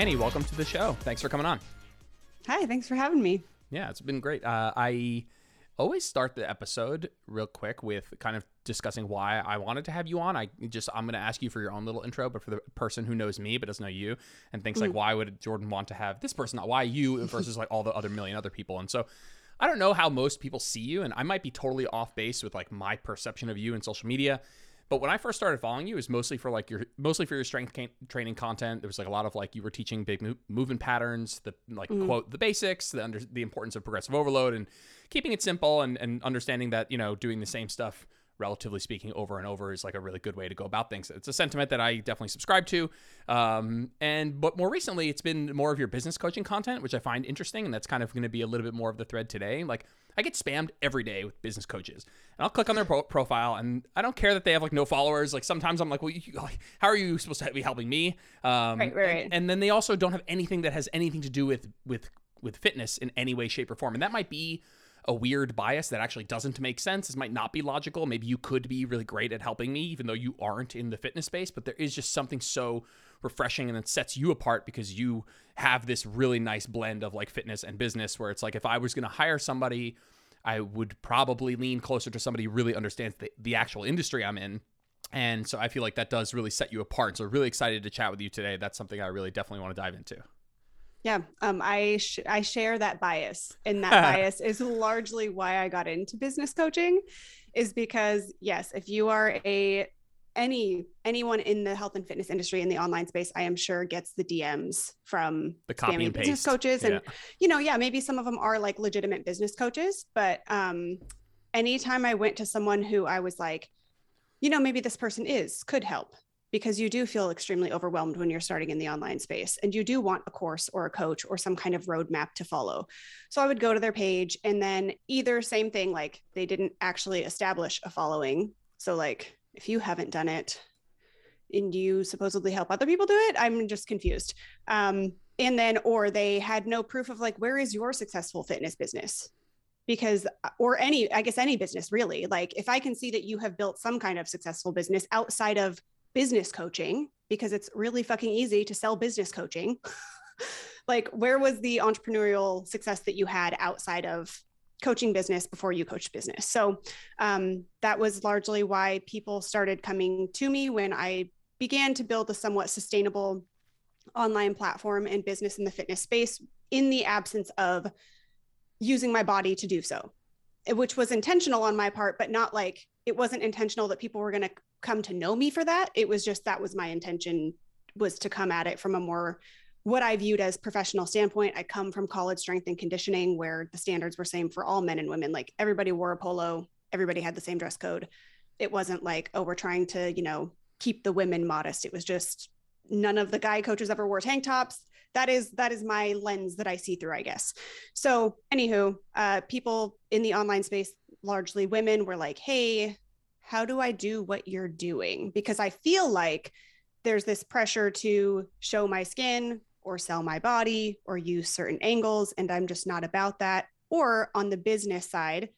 Annie, welcome to the show. Thanks for coming on. Hi, thanks for having me. Yeah, it's been great. Uh, I always start the episode real quick with kind of discussing why I wanted to have you on. I just I'm going to ask you for your own little intro, but for the person who knows me but doesn't know you and thinks like, why would Jordan want to have this person? Not why you versus like all the other million other people. And so I don't know how most people see you, and I might be totally off base with like my perception of you in social media. But when I first started following you, it was mostly for like your mostly for your strength training content. There was like a lot of like you were teaching big move, movement patterns, the like mm. quote the basics, the under the importance of progressive overload, and keeping it simple and and understanding that you know doing the same stuff relatively speaking over and over is like a really good way to go about things. It's a sentiment that i definitely subscribe to um, and but more recently it's been more of your business coaching content which i find interesting and that's kind of going to be a little bit more of the thread today. Like i get spammed every day with business coaches and i'll click on their pro- profile and i don't care that they have like no followers. Like sometimes i'm like well you, like, how are you supposed to be helping me? Um, Right, right, right. And, and then they also don't have anything that has anything to do with with with fitness in any way shape or form and that might be a weird bias that actually doesn't make sense. This might not be logical. Maybe you could be really great at helping me, even though you aren't in the fitness space, but there is just something so refreshing and it sets you apart because you have this really nice blend of like fitness and business where it's like if I was going to hire somebody, I would probably lean closer to somebody who really understands the, the actual industry I'm in. And so I feel like that does really set you apart. So really excited to chat with you today. That's something I really definitely want to dive into. Yeah, um, I sh- I share that bias, and that bias is largely why I got into business coaching, is because yes, if you are a any anyone in the health and fitness industry in the online space, I am sure gets the DMs from The copy and business paste. coaches, and Yeah. you know, yeah, maybe some of them are like legitimate business coaches, but um, anytime I went to someone who I was like, you know, maybe this person is could help because you do feel extremely overwhelmed when you're starting in the online space and you do want a course or a coach or some kind of roadmap to follow. So I would go to their page and then either same thing, like they didn't actually establish a following. So, like, if you haven't done it and you supposedly help other people do it, I'm just confused. Um, and then, or they had no proof of like, where is your successful fitness business? because or any i guess any business really like if i can see that you have built some kind of successful business outside of business coaching because it's really fucking easy to sell business coaching. Like where was the entrepreneurial success that you had outside of coaching business before you coached business? So um, that was largely why people started coming to me when i began to build a somewhat sustainable online platform and business in the fitness space in the absence of using my body to do so, which was intentional on my part, but not like it wasn't intentional that people were going to come to know me for that. It was just that was my intention was to come at it from a more what I viewed as professional standpoint. I come from college strength and conditioning where the standards were same for all men and women. Like everybody wore a polo, everybody had the same dress code. It wasn't like, oh, we're trying to, you know, keep the women modest. It was just none of the guy coaches ever wore tank tops that is that is my lens that i see through i guess so anywho uh, people in the online space largely women were like hey how do i do what you're doing because i feel like there's this pressure to show my skin or sell my body or use certain angles and i'm just not about that or on the business side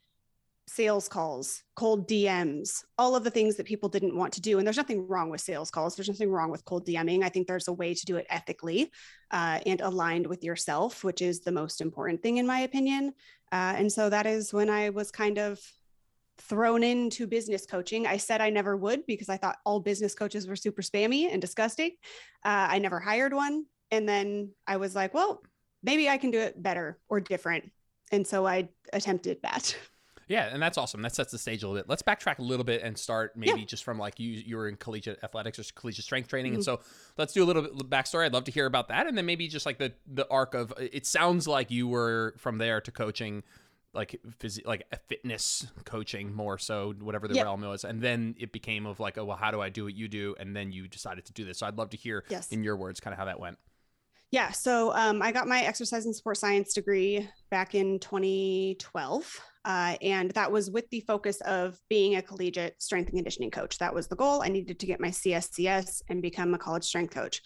sales calls, cold DMs, all of the things that people didn't want to do. And there's nothing wrong with sales calls. There's nothing wrong with cold DMing. I think there's a way to do it ethically uh, and aligned with yourself, which is the most important thing, in my opinion. Uh, and so that is when I was kind of thrown into business coaching. I said I never would because I thought all business coaches were super spammy and disgusting. Uh, I never hired one. And then I was like, well, maybe I can do it better or different. And so I attempted that. Yeah, and that's awesome. That sets the stage a little bit. Let's backtrack a little bit and start maybe Yeah. just from like you you were in collegiate athletics or collegiate strength training, Mm-hmm. and so let's do a little bit of backstory. I'd love to hear about that, and then maybe just like the the arc of. It sounds like you were from there to coaching, like phys- like a fitness coaching more so whatever the Yep. realm was, and then it became of like, oh well, how do I do what you do, and then you decided to do this. So I'd love to hear Yes. in your words kind of how that went. Yeah, so um, I got my exercise and sport science degree back in 2012. Uh, and that was with the focus of being a collegiate strength and conditioning coach. That was the goal. I needed to get my CSCS and become a college strength coach.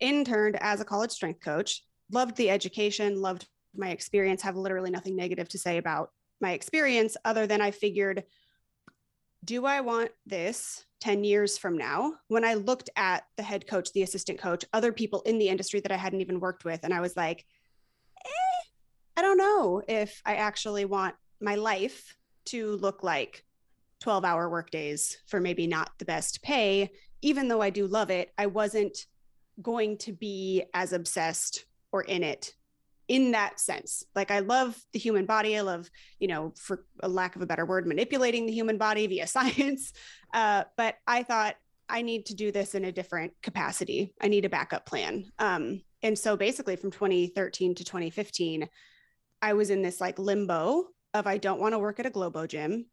Interned as a college strength coach, loved the education, loved my experience, have literally nothing negative to say about my experience, other than I figured do I want this 10 years from now? When I looked at the head coach, the assistant coach, other people in the industry that I hadn't even worked with, and I was like, eh, I don't know if I actually want my life to look like 12 hour workdays for maybe not the best pay. Even though I do love it, I wasn't going to be as obsessed or in it in that sense. Like I love the human body. I love, you know, for a lack of a better word, manipulating the human body via science. Uh, but I thought I need to do this in a different capacity. I need a backup plan. Um, and so basically from 2013 to 2015, I was in this like limbo of I don't want to work at a Globo gym.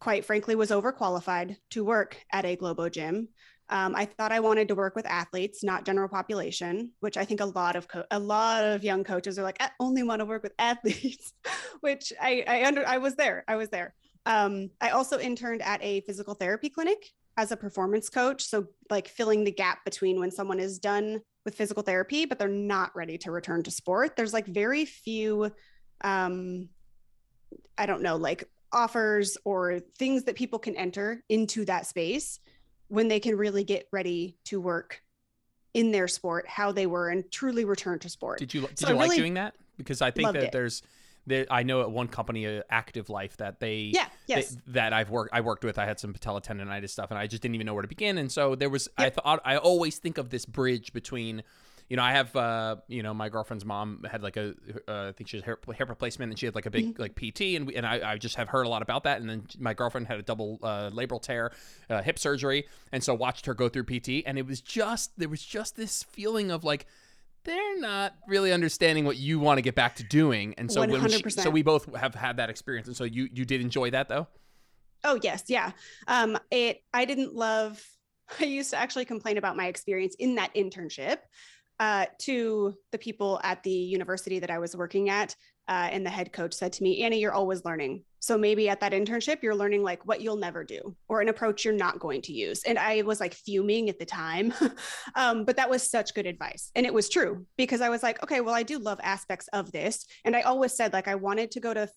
Quite frankly, was overqualified to work at a Globo gym. Um, I thought I wanted to work with athletes, not general population, which I think a lot of co- a lot of young coaches are like, I only want to work with athletes, which I I under I was there. I was there. Um, I also interned at a physical therapy clinic as a performance coach, so like filling the gap between when someone is done with physical therapy but they're not ready to return to sport. There's like very few um I don't know, like offers or things that people can enter into that space when they can really get ready to work in their sport how they were and truly return to sport. Did you did so you like doing that? Because I think that it. there's there, I know at one company, uh, Active Life, that they yeah yes they, that I've worked I worked with. I had some patella tendonitis stuff, and I just didn't even know where to begin. And so there was yep. I thought I always think of this bridge between you know, I have, uh, you know, my girlfriend's mom had like a, uh, I think she had hair, hair replacement and she had like a big mm-hmm. like PT and we, and I, I just have heard a lot about that. And then my girlfriend had a double uh, labral tear, uh, hip surgery, and so watched her go through PT, and it was just there was just this feeling of like they're not really understanding what you want to get back to doing, and so 100%. when she, so we both have had that experience, and so you you did enjoy that though. Oh yes, yeah. Um, it I didn't love. I used to actually complain about my experience in that internship uh, to the people at the university that I was working at. Uh, and the head coach said to me, Annie, you're always learning. So maybe at that internship, you're learning like what you'll never do or an approach you're not going to use. And I was like fuming at the time. um, but that was such good advice. And it was true because I was like, okay, well, I do love aspects of this. And I always said, like, I wanted to go to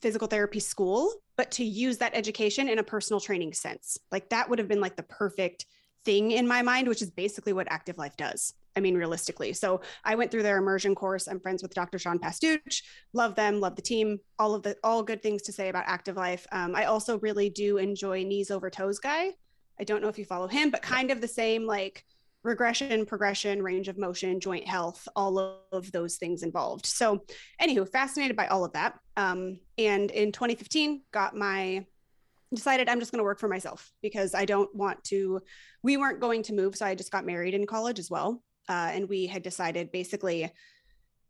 physical therapy school, but to use that education in a personal training sense. Like that would have been like the perfect thing in my mind, which is basically what active life does. I mean, realistically. So I went through their immersion course. I'm friends with Dr. Sean Pastuch. Love them, love the team, all of the all good things to say about active life. Um, I also really do enjoy knees over toes guy. I don't know if you follow him, but kind of the same like regression, progression, range of motion, joint health, all of those things involved. So, anywho, fascinated by all of that. Um, and in 2015, got my decided I'm just going to work for myself because I don't want to. We weren't going to move, so I just got married in college as well, uh, and we had decided basically.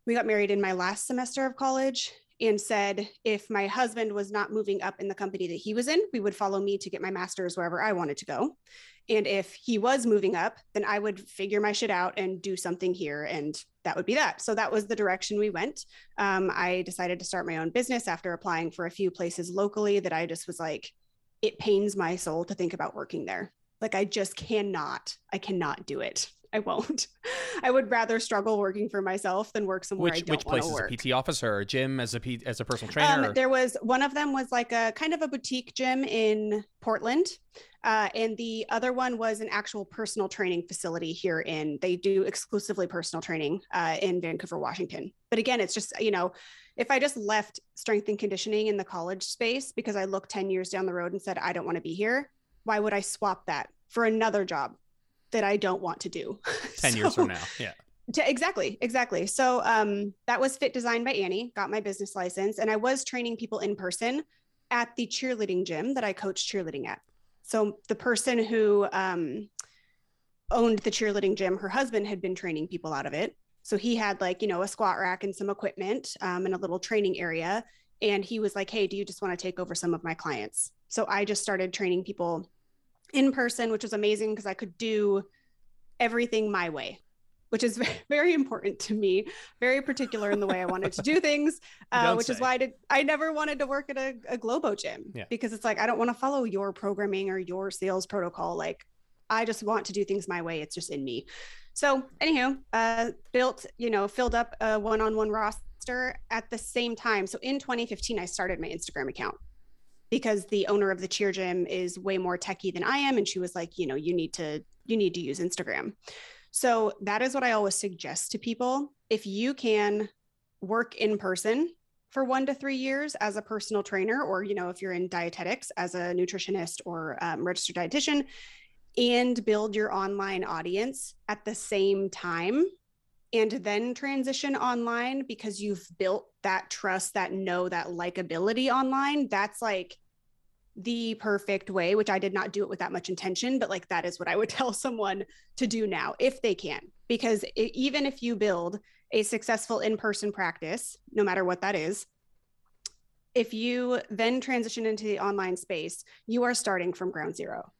We got married in my last semester of college and said if my husband was not moving up in the company that he was in, we would follow me to get my master's wherever I wanted to go. And if he was moving up, then I would figure my shit out and do something here. And that would be that. So that was the direction we went. Um, I decided to start my own business after applying for a few places locally that I just was like, it pains my soul to think about working there. Like I just cannot, I cannot do it. I won't. I would rather struggle working for myself than work somewhere which, I don't Which place is a PT officer or a gym as a P, as a personal trainer? Um, there was one of them was like a kind of a boutique gym in Portland, uh, and the other one was an actual personal training facility here in. They do exclusively personal training uh, in Vancouver, Washington. But again, it's just you know if I just left strength and conditioning in the college space because I looked 10 years down the road and said, I don't want to be here, why would I swap that for another job that I don't want to do? 10 so, years from now. Yeah. To, exactly. Exactly. So um, that was Fit Design by Annie, got my business license, and I was training people in person at the cheerleading gym that I coached cheerleading at. So the person who um, owned the cheerleading gym, her husband had been training people out of it. So he had like, you know, a squat rack and some equipment um, and a little training area. And he was like, hey, do you just want to take over some of my clients? So I just started training people in person, which was amazing because I could do everything my way which is very important to me, very particular in the way I wanted to do things, uh, which say. is why I did. I never wanted to work at a, a Globo gym yeah. because it's like I don't want to follow your programming or your sales protocol. Like I just want to do things my way. It's just in me. So, anywho, uh, built, you know, filled up a one on one roster at the same time. So, in 2015, I started my Instagram account. Because the owner of the cheer gym is way more techie than I am. And she was like, you know, you need to, you need to use Instagram. So that is what I always suggest to people. If you can work in person for one to three years as a personal trainer, or, you know, if you're in dietetics as a nutritionist or um, registered dietitian, and build your online audience at the same time and then transition online because you've built that trust, that know, that likability online, that's like the perfect way, which I did not do it with that much intention, but like that is what I would tell someone to do now if they can. Because it, even if you build a successful in person practice, no matter what that is, if you then transition into the online space, you are starting from ground zero.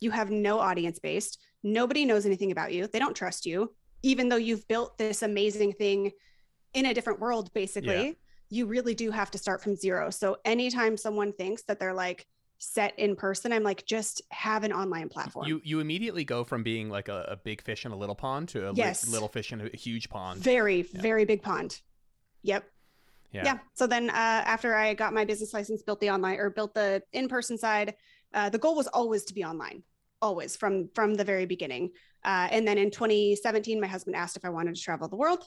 You have no audience based. Nobody knows anything about you. They don't trust you even though you've built this amazing thing in a different world, basically, yeah. you really do have to start from zero. So anytime someone thinks that they're like set in person, I'm like, just have an online platform. You you immediately go from being like a, a big fish in a little pond to a yes. li- little fish in a huge pond. Very, yeah. very big pond. Yep. Yeah. yeah. So then uh, after I got my business license, built the online or built the in-person side, uh, the goal was always to be online always from from the very beginning uh, and then in 2017, my husband asked if I wanted to travel the world.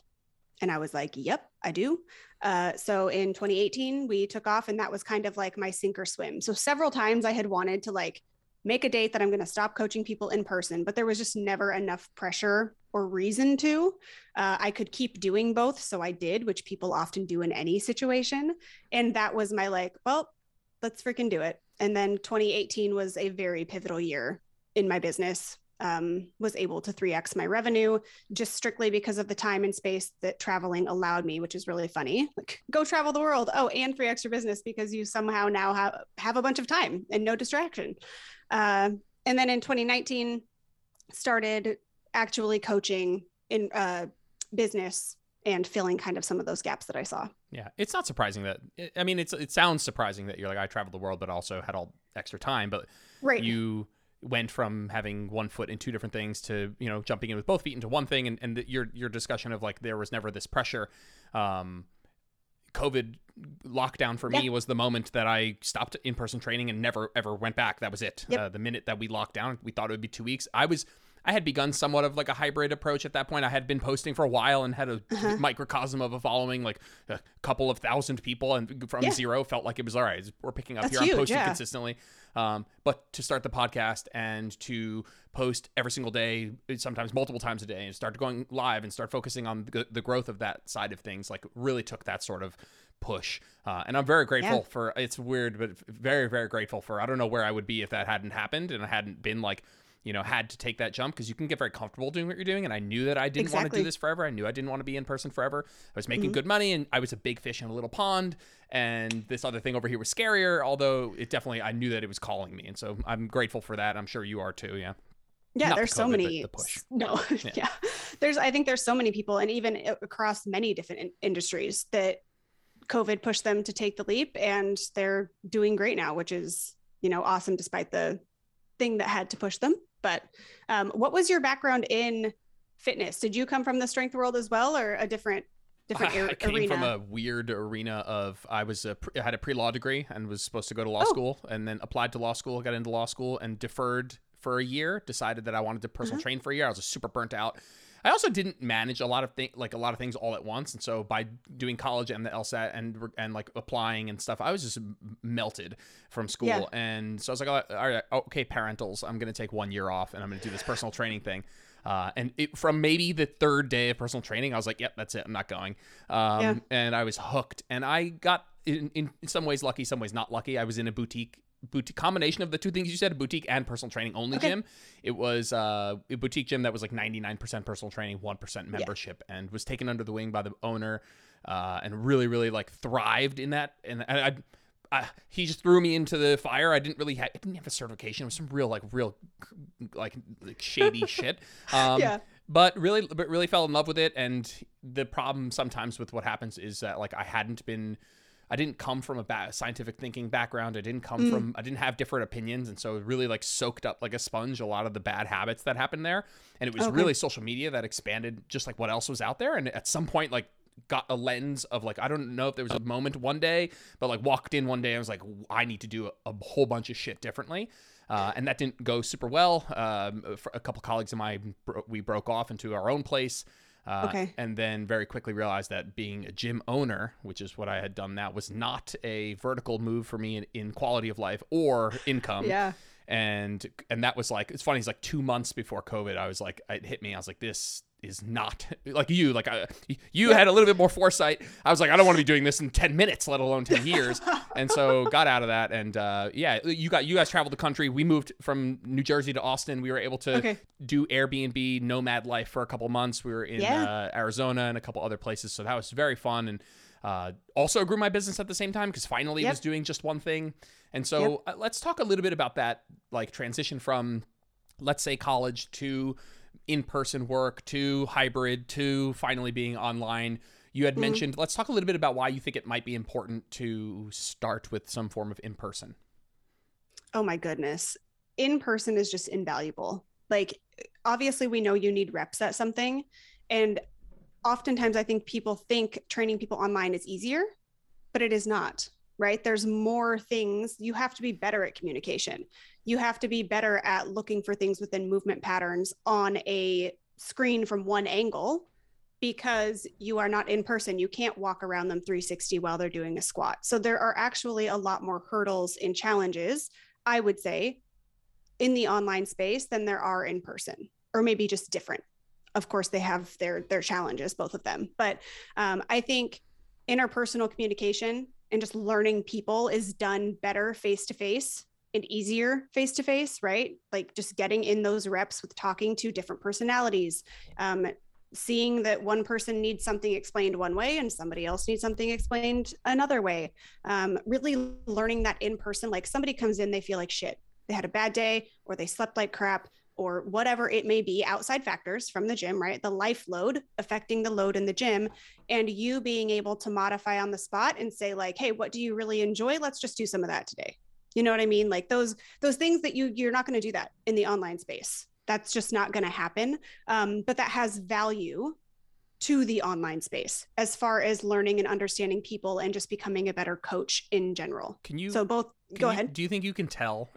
And I was like, yep, I do. Uh, so in 2018, we took off, and that was kind of like my sink or swim. So several times I had wanted to like make a date that I'm going to stop coaching people in person, but there was just never enough pressure or reason to. Uh, I could keep doing both. So I did, which people often do in any situation. And that was my like, well, let's freaking do it. And then 2018 was a very pivotal year in my business um, was able to 3x my revenue just strictly because of the time and space that traveling allowed me, which is really funny. Like, go travel the world. Oh, and 3x your business because you somehow now have, have a bunch of time and no distraction. Uh, and then in 2019, started actually coaching in uh, business and filling kind of some of those gaps that I saw. Yeah, it's not surprising that I mean it's it sounds surprising that you're like I traveled the world but also had all extra time, but right. you went from having one foot in two different things to you know jumping in with both feet into one thing and, and the, your your discussion of like there was never this pressure um covid lockdown for yeah. me was the moment that i stopped in-person training and never ever went back that was it yep. uh, the minute that we locked down we thought it would be two weeks i was I had begun somewhat of like a hybrid approach at that point. I had been posting for a while and had a uh-huh. microcosm of a following, like a couple of thousand people, and from yeah. zero felt like it was all right. We're picking up That's here. Huge, I'm posting yeah. consistently. Um, but to start the podcast and to post every single day, sometimes multiple times a day, and start going live and start focusing on the, the growth of that side of things, like really took that sort of push. Uh, and I'm very grateful yeah. for. It's weird, but very very grateful for. I don't know where I would be if that hadn't happened and I hadn't been like you know, had to take that jump because you can get very comfortable doing what you're doing. And I knew that I didn't exactly. want to do this forever. I knew I didn't want to be in person forever. I was making mm-hmm. good money and I was a big fish in a little pond. And this other thing over here was scarier, although it definitely, I knew that it was calling me. And so I'm grateful for that. I'm sure you are too. Yeah. Yeah, Not there's the COVID, so many. The push. No, yeah. yeah. There's, I think there's so many people, and even across many different in- industries, that COVID pushed them to take the leap, and they're doing great now, which is, you know, awesome despite the thing that had to push them. But um, what was your background in fitness? Did you come from the strength world as well, or a different different I, I came arena? from a weird arena of I was a I had a pre law degree and was supposed to go to law oh. school, and then applied to law school, got into law school, and deferred for a year. Decided that I wanted to personal uh-huh. train for a year. I was super burnt out. I also didn't manage a lot of things, like a lot of things all at once, and so by doing college and the LSAT and and like applying and stuff, I was just melted from school. Yeah. And so I was like, all right, okay, parentals, I'm gonna take one year off and I'm gonna do this personal training thing. Uh, and it, from maybe the third day of personal training, I was like, yep, that's it. I'm not going. Um, yeah. And I was hooked. And I got, in, in some ways, lucky, some ways not lucky. I was in a boutique boutique combination of the two things you said, boutique and personal training only okay. gym. It was uh, a boutique gym that was like 99% personal training, 1% membership, yeah. and was taken under the wing by the owner, uh, and really, really like thrived in that. And, and I, I, he just threw me into the fire. I didn't really have, I didn't have a certification. It was some real like real like, like shady shit. Um, yeah. But really, but really fell in love with it. And the problem sometimes with what happens is that like I hadn't been I didn't come from a ba- scientific thinking background. I didn't come mm. from I didn't have different opinions, and so it really like soaked up like a sponge a lot of the bad habits that happened there. And it was okay. really social media that expanded just like what else was out there. And at some point, like got a lens of like I don't know if there was a moment one day, but like walked in one day, I was like, I need to do a, a whole bunch of shit differently. Uh, and that didn't go super well. Um, a couple colleagues of mine, we broke off into our own place. Uh, okay. And then very quickly realized that being a gym owner, which is what I had done, that was not a vertical move for me in, in quality of life or income. yeah. And and that was like it's funny. It's like two months before COVID. I was like, it hit me. I was like, this is not like you like I, you yeah. had a little bit more foresight i was like i don't want to be doing this in 10 minutes let alone 10 years and so got out of that and uh, yeah you got you guys traveled the country we moved from new jersey to austin we were able to okay. do airbnb nomad life for a couple months we were in yeah. uh, arizona and a couple other places so that was very fun and uh, also grew my business at the same time because finally yep. was doing just one thing and so yep. Uh, let's talk a little bit about that like transition from let's say college to in-person work to hybrid to finally being online you had mm-hmm. mentioned let's talk a little bit about why you think it might be important to start with some form of in-person. Oh my goodness. In person is just invaluable. Like obviously we know you need reps at something and oftentimes i think people think training people online is easier but it is not right? There's more things. You have to be better at communication. You have to be better at looking for things within movement patterns on a screen from one angle because you are not in person. You can't walk around them 360 while they're doing a squat. So there are actually a lot more hurdles and challenges, I would say, in the online space than there are in person, or maybe just different. Of course, they have their their challenges, both of them. But um, I think interpersonal communication and just learning people is done better face to face and easier face to face, right? Like just getting in those reps with talking to different personalities, um, seeing that one person needs something explained one way and somebody else needs something explained another way. Um, really learning that in person, like somebody comes in, they feel like shit. They had a bad day or they slept like crap or whatever it may be, outside factors from the gym, right? The life load affecting the load in the gym, and you being able to modify on the spot and say, like, hey, what do you really enjoy? Let's just do some of that today you know what i mean like those those things that you you're not going to do that in the online space that's just not going to happen. Um, but that has value to the online space as far as learning and understanding people and just becoming a better coach in general. Can you so both go you, ahead. do you think you can tell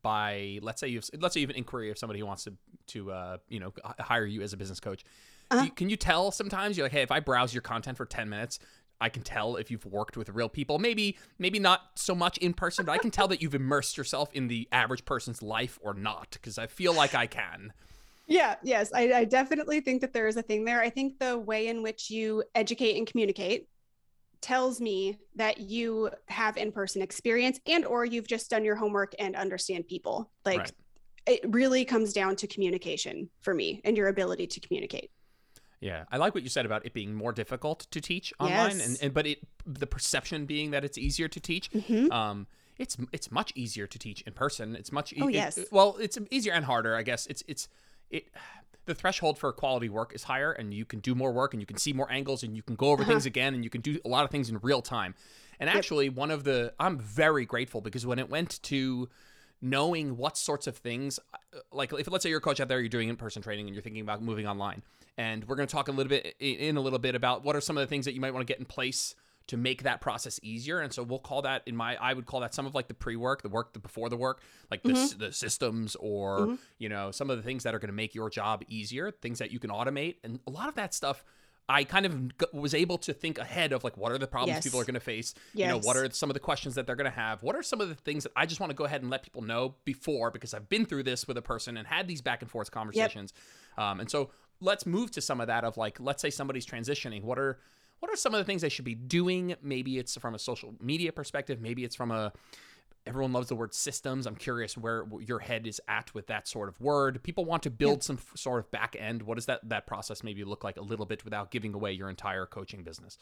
by let's say you've let's say you have an inquiry of somebody who wants to to uh, you know hire you as a business coach. Uh-huh. you, can you tell sometimes you're like hey if i browse your content for 10 minutes I can tell if you've worked with real people. Maybe maybe not so much in person, but I can tell that you've immersed yourself in the average person's life or not because I feel like I can. Yeah, yes, I, I definitely think that there is a thing there. I think the way in which you educate and communicate tells me that you have in-person experience and or you've just done your homework and understand people. Like right. it really comes down to communication for me and your ability to communicate. Yeah, I like what you said about it being more difficult to teach online, yes. and, and but it the perception being that it's easier to teach. Mm-hmm. Um, it's it's much easier to teach in person. It's much oh, yes. It, well, it's easier and harder, I guess. It's it's it the threshold for quality work is higher and you can do more work and you can see more angles and you can go over uh-huh. things again and you can do a lot of things in real time. And actually yep. one of the I'm very grateful because when it went to knowing what sorts of things uh, like if let's say you're a coach out there you're doing in-person training and you're thinking about moving online and we're going to talk a little bit in a little bit about what are some of the things that you might want to get in place to make that process easier and so we'll call that in my i would call that some of like the pre-work the work the before the work like the, mm-hmm. the systems or mm-hmm. you know some of the things that are going to make your job easier things that you can automate and a lot of that stuff I kind of was able to think ahead of like what are the problems yes. people are going to face. Yes. You know, what are some of the questions that they're going to have? What are some of the things that I just want to go ahead and let people know before because I've been through this with a person and had these back and forth conversations. Yep. Um, and so let's move to some of that of like let's say somebody's transitioning what are what are some of the things they should be doing maybe it's from a social media perspective maybe it's from a everyone loves the word systems. I'm curious where your head is at with that sort of word. People want to build yeah. some f- sort of back end. What does that that process maybe look like a little bit without giving away your entire coaching business?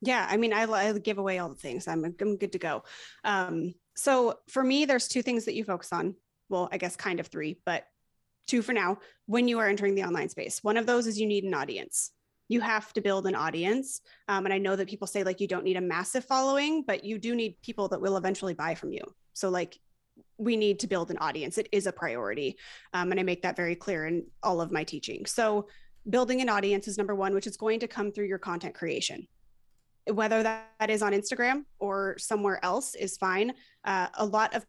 Yeah i mean i, I give away all the things. I'm, I'm good to go. Um, so for me there's two things that you focus on. Well i guess kind of three but two for now, when you are entering the online space. One of those is you need an audience. You have to build an audience. Um, and I know that people say like you don't need a massive following, but you do need people that will eventually buy from you. So like we need to build an audience. It is a priority. Um, and I make that very clear in all of my teaching. So building an audience is number one, which is going to come through your content creation. Whether that is on Instagram or somewhere else is fine. Uh, a lot of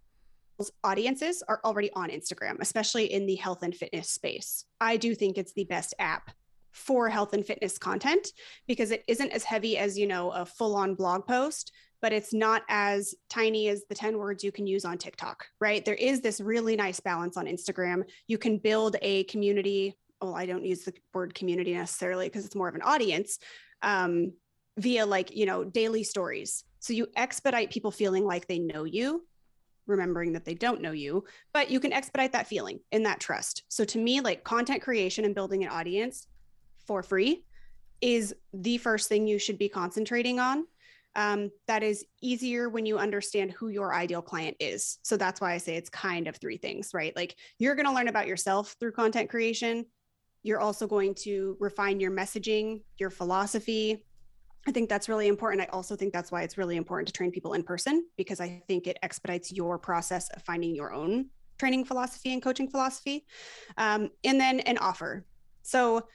audiences are already on Instagram, especially in the health and fitness space. I do think it's the best app for health and fitness content because it isn't as heavy as, you know, a full on blog post, but it's not as tiny as the 10 words you can use on TikTok, right? There is this really nice balance on Instagram. You can build a community. Well, I don't use the word community necessarily because it's more of an audience um, via like, you know, daily stories. So you expedite people feeling like they know you remembering that they don't know you, but you can expedite that feeling in that trust. So to me, like content creation and building an audience for free is the first thing you should be concentrating on. Um, that is easier when you understand who your ideal client is. So that's why I say it's kind of three things, right? Like you're going to learn about yourself through content creation. You're also going to refine your messaging, your philosophy, I think that's really important. I also think that's why it's really important to train people in person because I think it expedites your process of finding your own training philosophy and coaching philosophy. Um, and then an offer. So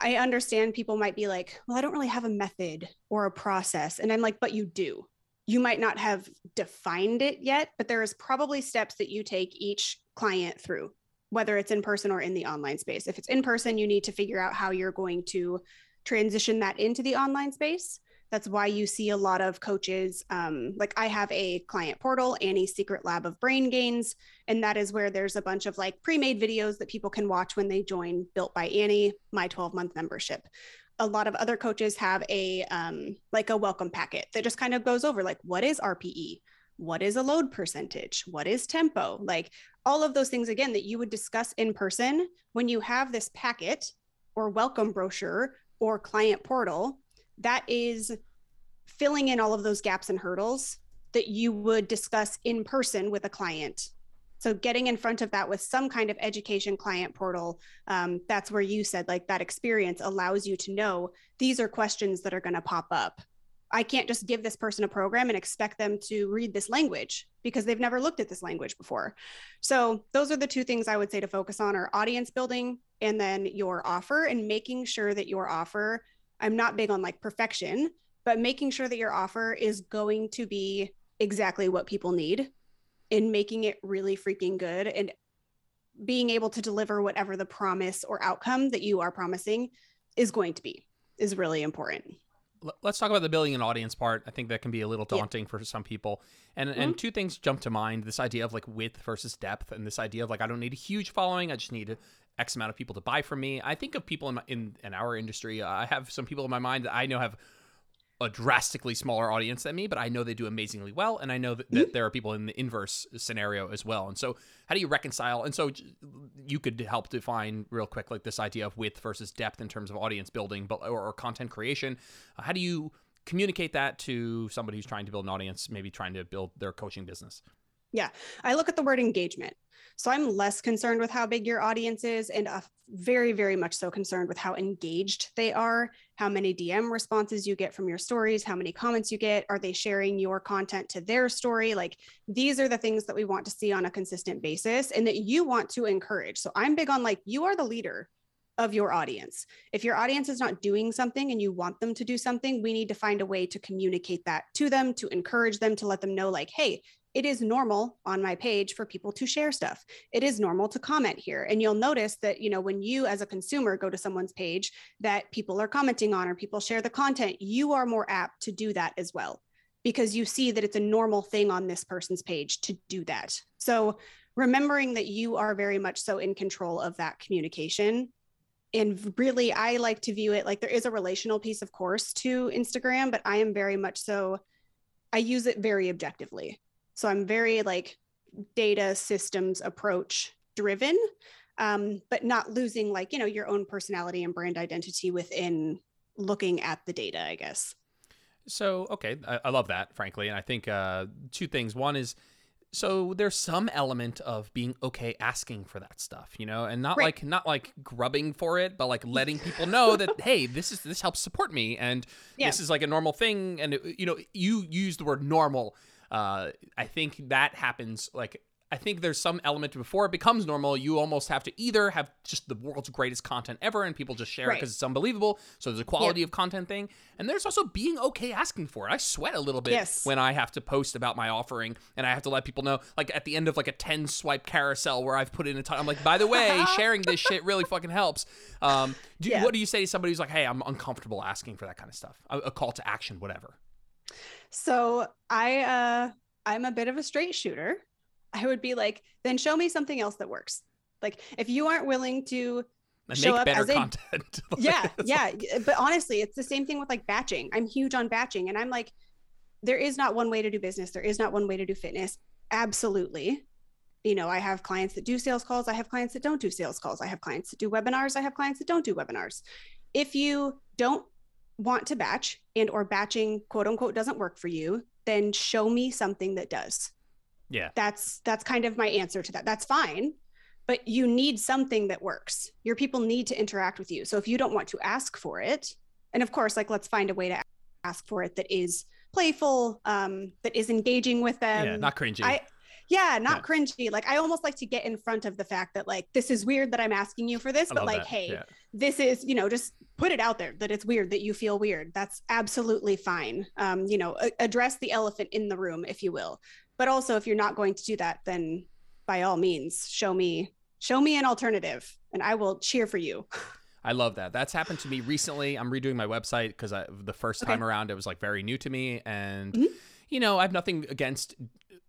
I understand people might be like, well, I don't really have a method or a process. And I'm like, but you do. You might not have defined it yet, but there is probably steps that you take each client through, whether it's in person or in the online space. If it's in person, you need to figure out how you're going to transition that into the online space. That's why you see a lot of coaches. Um, like I have a client portal, Annie's Secret Lab of Brain Gains, and that is where there's a bunch of like pre-made videos that people can watch when they join Built by Annie, my 12-month membership. A lot of other coaches have a um, like a welcome packet that just kind of goes over like what is RPE, what is a load percentage, what is tempo, like all of those things again that you would discuss in person when you have this packet or welcome brochure or client portal that is filling in all of those gaps and hurdles that you would discuss in person with a client. So getting in front of that with some kind of education client portal um, that's where you said like that experience allows you to know these are questions that are going to pop up. I can't just give this person a program and expect them to read this language because they've never looked at this language before. So those are the two things i would say to focus on are audience building and then your offer and making sure that your offer i'm not big on like perfection but making sure that your offer is going to be exactly what people need and making it really freaking good and being able to deliver whatever the promise or outcome that you are promising is going to be is really important let's talk about the building an audience part. I think that can be a little daunting yeah. for some people. And mm-hmm. and two things jump to mind: this idea of like width versus depth, and this idea of like I don't need a huge following. I just need X amount of people to buy from me. I think of people in my, in, in our industry. Uh, I have some people in my mind that I know have a drastically smaller audience than me, but I know they do amazingly well, and I know that, that there are people in the inverse scenario as well. And so, how do you reconcile? And so, you could help define real quick, like this idea of width versus depth in terms of audience building, but or, or content creation. Uh, how do you communicate that to somebody who's trying to build an audience, maybe trying to build their coaching business? Yeah, I look at the word engagement. So I'm less concerned with how big your audience is and uh, very, very much so concerned with how engaged they are, how many DM responses you get from your stories, how many comments you get. Are they sharing your content to their story? Like these are the things that we want to see on a consistent basis and that you want to encourage. So I'm big on like, you are the leader of your audience. If your audience is not doing something and you want them to do something, we need to find a way to communicate that to them, to encourage them, to let them know, like, hey, it is normal on my page for people to share stuff. It is normal to comment here. And you'll notice that, you know, when you as a consumer go to someone's page that people are commenting on or people share the content, you are more apt to do that as well because you see that it's a normal thing on this person's page to do that. So remembering that you are very much so in control of that communication and really i like to view it like there is a relational piece of course to instagram but i am very much so i use it very objectively so I'm very like data systems approach driven, um, but not losing like, you know, your own personality and brand identity within looking at the data, I guess. So, okay, I, I love that, frankly. And I think uh, two things. One is, so there's some element of being okay asking for that stuff you know and not right. like not like grubbing for it but like letting people know that hey this is this helps support me and yeah. this is like a normal thing and it, you know you use the word normal uh, I think that happens like I think there's some element before it becomes normal. You almost have to either have just the world's greatest content ever, and people just share it because it's unbelievable. So there's a quality of content thing, and there's also being okay asking for it. I sweat a little bit Yes. when I have to post about my offering, and I have to let people know, like at the end of like a ten swipe carousel where I've put in a ton. I'm like, by the way, sharing this shit really fucking helps. Um, do, Yeah. what do you say to somebody who's like, hey, I'm uncomfortable asking for that kind of stuff, a, a call to action, whatever. So I uh I'm a bit of a straight shooter. I would be like, then show me something else that works. Like if you aren't willing to And Show make up better as a- content. yeah, yeah. But honestly, it's the same thing with like batching. I'm huge on batching and I'm like, there is not one way to do business. There is not one way to do fitness. Absolutely. You know, I have clients that do sales calls. I have clients that don't do sales calls. I have clients that do webinars. I have clients that don't do webinars. If you don't want to batch and or batching quote unquote doesn't work for you, then show me something that does. Yeah. That's that's kind of my answer to that. That's fine but you need something that works. Your people need to interact with you. So if you don't want to ask for it, and of course, like let's find a way to ask for it that is playful, um, that is engaging with them. yeah, not cringy. I yeah, not Yeah. cringy. Like I almost like to get in front of the fact that like this is weird that I'm asking you for this, I but like, that. hey, Yeah. this is you know just put it out there that it's weird that you feel weird. That's absolutely fine. Um, you know, a- address the elephant in the room, if you will. But also, if you're not going to do that, then by all means, show me show me an alternative, and I will cheer for you. I love that. That's happened to me recently. I'm redoing my website because the first Okay. time around it was like very new to me, and Mhm. you know I have nothing against.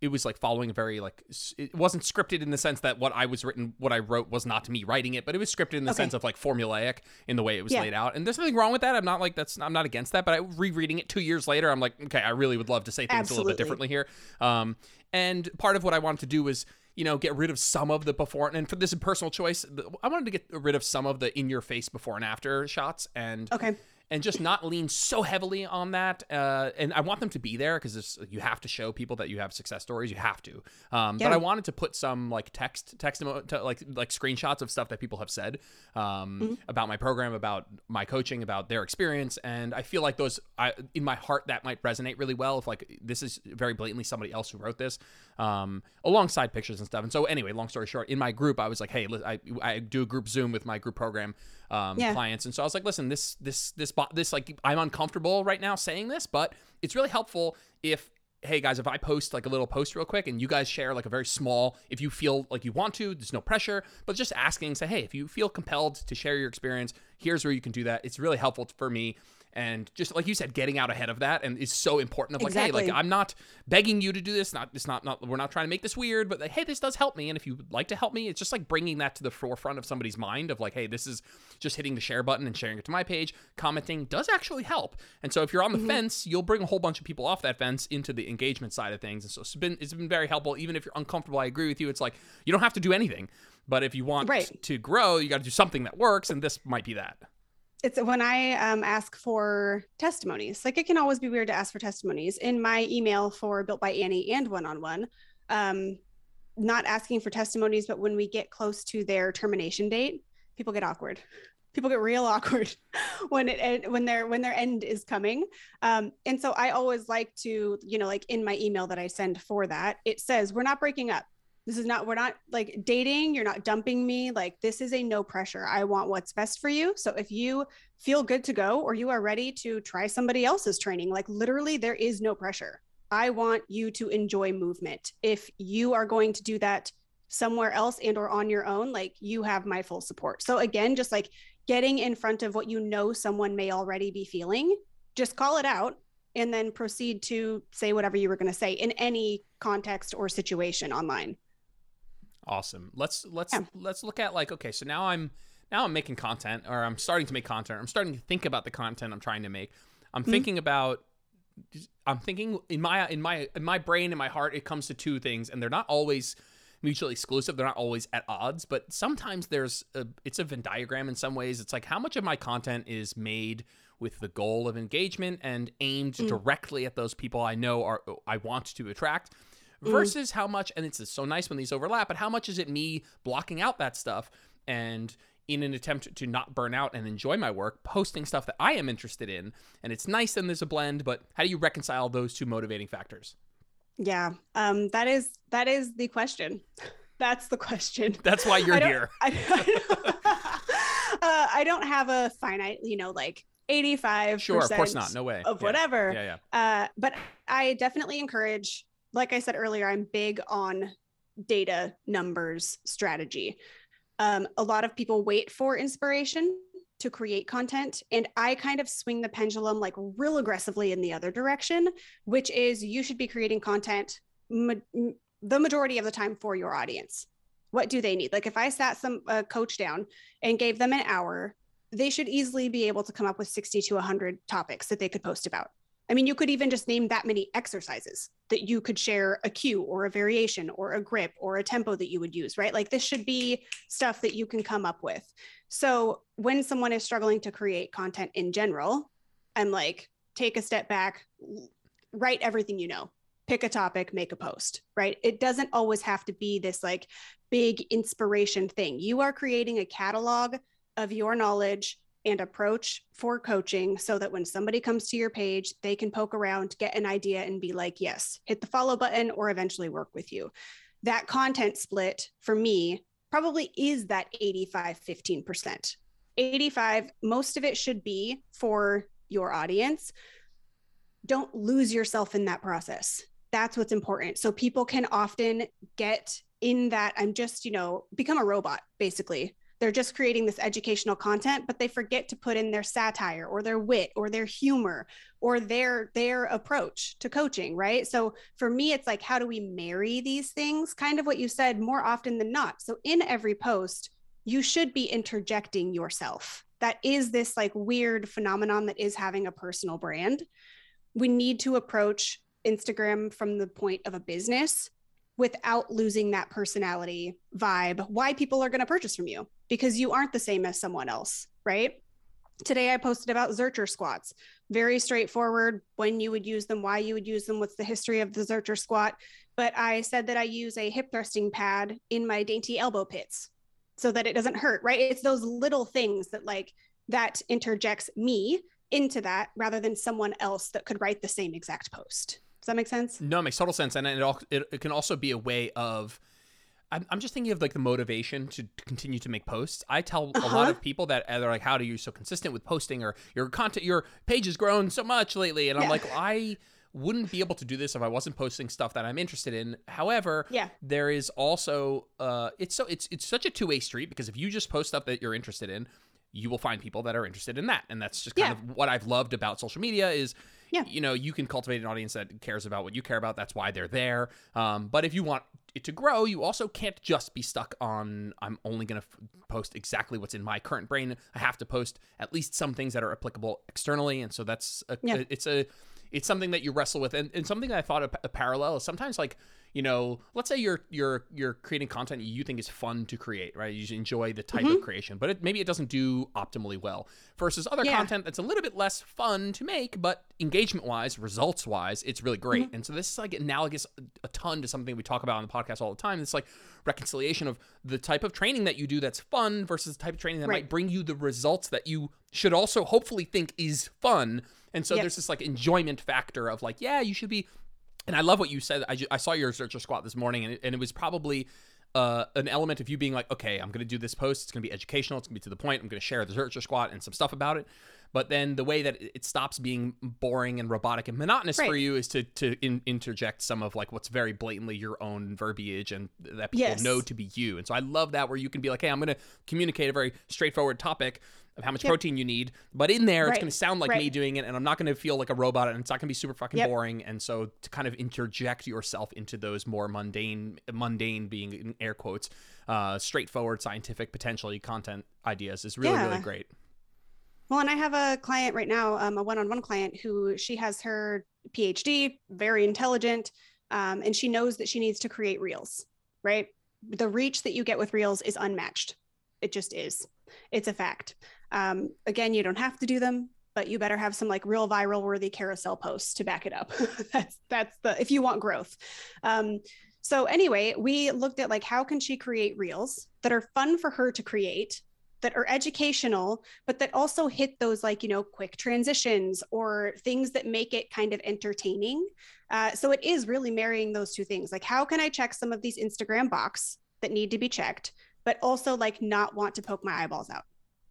It was like following a very like it wasn't scripted in the sense that what I was written, what I wrote was not me writing it, but it was scripted in the Okay. sense of like formulaic in the way it was Yeah. laid out. And there's nothing wrong with that. I'm not like that's I'm not against that. But I rereading it two years later, I'm like, okay, I really would love to say things a little bit differently here. Um, and part of what I wanted to do was you know get rid of some of the before and for this is personal choice. I wanted to get rid of some of the in your face before and after shots and Okay. And just not lean so heavily on that. Uh, and I want them to be there because you have to show people that you have success stories. You have to. Um, But I wanted to put some like text, text to, like like screenshots of stuff that people have said um, Mm-hmm. about my program, about my coaching, about their experience. And I feel like those, I, in my heart, that might resonate really well. If like this is very blatantly somebody else who wrote this, um, alongside pictures and stuff. And so anyway, long story short, in my group, I was like, hey, I I do a group Zoom with my group program um, Yeah. clients, and so I was like, listen, this this this this like I'm uncomfortable right now saying this, but it's really helpful if hey guys if i post like a little post real quick and you guys share like a very small if you feel like you want to there's no pressure but just asking say hey if you feel compelled to share your experience here's where you can do that. It's really helpful for me and just like you said getting out ahead of that and is so important of like hey like i'm not begging you to do this not it's not not we're not trying to make this weird but like, hey this does help me and if you would like to help me it's just like bringing that to the forefront of somebody's mind of like hey this is just hitting the share button and sharing it to my page commenting does actually help. And so if you're on the mm-hmm. fence you'll bring a whole bunch of people off that fence into the engagement side of things and so it's been it's been very helpful. Even if you're uncomfortable i agree with you it's like you don't have to do anything but if you want Right. to grow you got to do something that works and this might be that it's when I um, ask for testimonies. Like it can always be weird to ask for testimonies. In my email for Built by Annie and one on one, not asking for testimonies, but when we get close to their termination date, people get awkward. People get real awkward when it when their when their end is coming. Um, and so I always like to, you know, like in my email that I send for that, it says we're not breaking up. This is not we're not like dating. You're not dumping me. Like this is a no pressure. I want what's best for you. So if you feel good to go or you are ready to try somebody else's training, like literally there is no pressure. I want you to enjoy movement. If you are going to do that somewhere else and or on your own, like you have my full support. So again, just like getting in front of what you know someone may already be feeling, just call it out and then proceed to say whatever you were going to say in any context or situation online. Awesome. Let's let's Yeah. let's look at like okay, so now I'm now I'm making content or I'm starting to make content. I'm starting to think about the content I'm trying to make. I'm Mhm. thinking about I'm thinking in my in my in my brain in my heart it comes to two things and they're not always mutually exclusive. They're not always at odds, but sometimes there's a it's a Venn diagram in some ways. It's like how much of my content is made with the goal of engagement and aimed Mm. directly at those people I know are I want to attract Mm. versus how much and it's so nice when these overlap, but how much is it me blocking out that stuff and in an attempt to not burn out and enjoy my work, posting stuff that I am interested in. And it's nice and there's a blend, but how do you reconcile those two motivating factors? Yeah. Um, that is that is the question. That's the question. That's why you're I here. I, uh, I don't have a finite, you know, like 85 Sure, of course not. No way. of Yeah. whatever. Yeah, yeah. Uh, but I definitely encourage, like I said earlier, I'm big on data, numbers, strategy. Um, a lot of people wait for inspiration to create content, and I kind of swing the pendulum like real aggressively in the other direction, which is you should be creating content ma- the majority of the time for your audience. What do they need? Like if I sat some uh, coach down and gave them an hour, they should easily be able to come up with 60 to 100 topics that they could post about. I mean, you could even just name that many exercises that you could share a cue or a variation or a grip or a tempo that you would use, right? Like this should be stuff that you can come up with. So when someone is struggling to create content in general, I'm like, take a step back, write everything you know, pick a topic, make a post, right? It doesn't always have to be this like big inspiration thing. You are creating a catalog of your knowledge and approach for coaching so that when somebody comes to your page, they can poke around, get an idea, and be like, yes, hit the follow button or eventually work with you. That content split for me probably is that 85 15%. 85, most of it should be for your audience. Don't lose yourself in that process. That's what's important. So people can often get in that I'm just, you know, become a robot basically they're just creating this educational content but they forget to put in their satire or their wit or their humor or their their approach to coaching right? So for me it's like how do we marry these things? Kind of what you said more often than not. So in every post you should be interjecting yourself. That is this like weird phenomenon that is having a personal brand. We need to approach instagram from the point of a business without losing that personality vibe why people are going to purchase from you because you aren't the same as someone else right? Today i posted about zercher squats. Very straightforward when you would use them why you would use them what's the history of the zercher squat. But i said that i use a hip thrusting pad in my dainty elbow pits so that it doesn't hurt right? It's those little things that like that interjects me into that rather than someone else that could write the same exact post does that make sense? No, it makes total sense, and it, al- it, it can also be a way of. I'm, I'm just thinking of like the motivation to, to continue to make posts. I tell a lot Uh-huh. of people that uh, they're like, "How do you so consistent with posting?" Or your content, your page has grown so much lately, and I'm Yeah. like, I wouldn't be able to do this if I wasn't posting stuff that I'm interested in. However, Yeah. there is also uh, it's so it's it's such a two way street because if you just post stuff that you're interested in, you will find people that are interested in that, and that's just kind Yeah. of what I've loved about social media is Yeah. you know you can cultivate an audience that cares about what you care about. That's why they're there. Um, but if you want it to grow you also can't just be stuck on i'm only going to f- post exactly what's in my current brain. I have to post at least some things that are applicable externally. And so that's a, Yeah. it's a it's something that you wrestle with. And, and something that i thought a, a parallel is sometimes like you know let's say you're you're you're creating content you think is fun to create right you enjoy the type of creation but it, maybe it doesn't do optimally well versus other Yeah. content that's a little bit less fun to make but engagement wise results wise it's really great Mm-hmm. and so this is like analogous a, a ton to something we talk about on the podcast all the time it's like reconciliation of the type of training that you do that's fun versus the type of training that Right. might bring you the results that you should also hopefully think is fun and so Yep. there's this like enjoyment factor of like yeah you should be and I love what you said. I, ju- I saw your Zercher squat this morning, and it, and it was probably uh, an element of you being like, okay, I'm going to do this post. It's going to be educational. It's going to be to the point. I'm going to share the Zercher squat and some stuff about it. But then the way that it stops being boring and robotic and monotonous for you is to to in, interject some of like what's very blatantly your own verbiage and that people Yes. know to be you. And so I love that where you can be like, hey, I'm going to communicate a very straightforward topic of how much Yep. protein you need, but in there it's going to sound like me doing it, and I'm not going to feel like a robot, and it's not going to be super fucking Yep. boring. And so to kind of interject yourself into those more mundane, mundane being in air quotes, uh, straightforward, scientific, potentially content ideas is really really great. Well, and I have a client right now, um, a one-on-one client who she has her PhD, very intelligent, um, and she knows that she needs to create reels. Right, the reach that you get with reels is unmatched. It just is. It's a fact. Um, again, you don't have to do them, but you better have some like real viral worthy carousel posts to back it up. that's that's the if you want growth. Um, so anyway, we looked at like how can she create reels that are fun for her to create that are educational, but that also hit those like, you know, quick transitions or things that make it kind of entertaining. Uh, so it is really marrying those two things. Like, how can I check some of these Instagram box that need to be checked, but also like not want to poke my eyeballs out?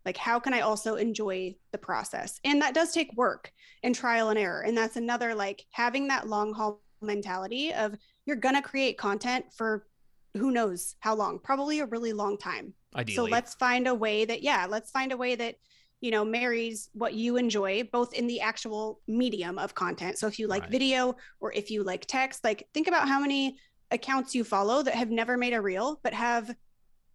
Like, how can I also enjoy the process? And that does take work and trial and error. And that's another like having that long haul mentality of you're going to create content for who knows how long, probably a really long time. Ideally. So let's find a way that, yeah, let's find a way that, you know, marries what you enjoy both in the actual medium of content. So if you like Right. video or if you like text, like think about how many accounts you follow that have never made a reel but have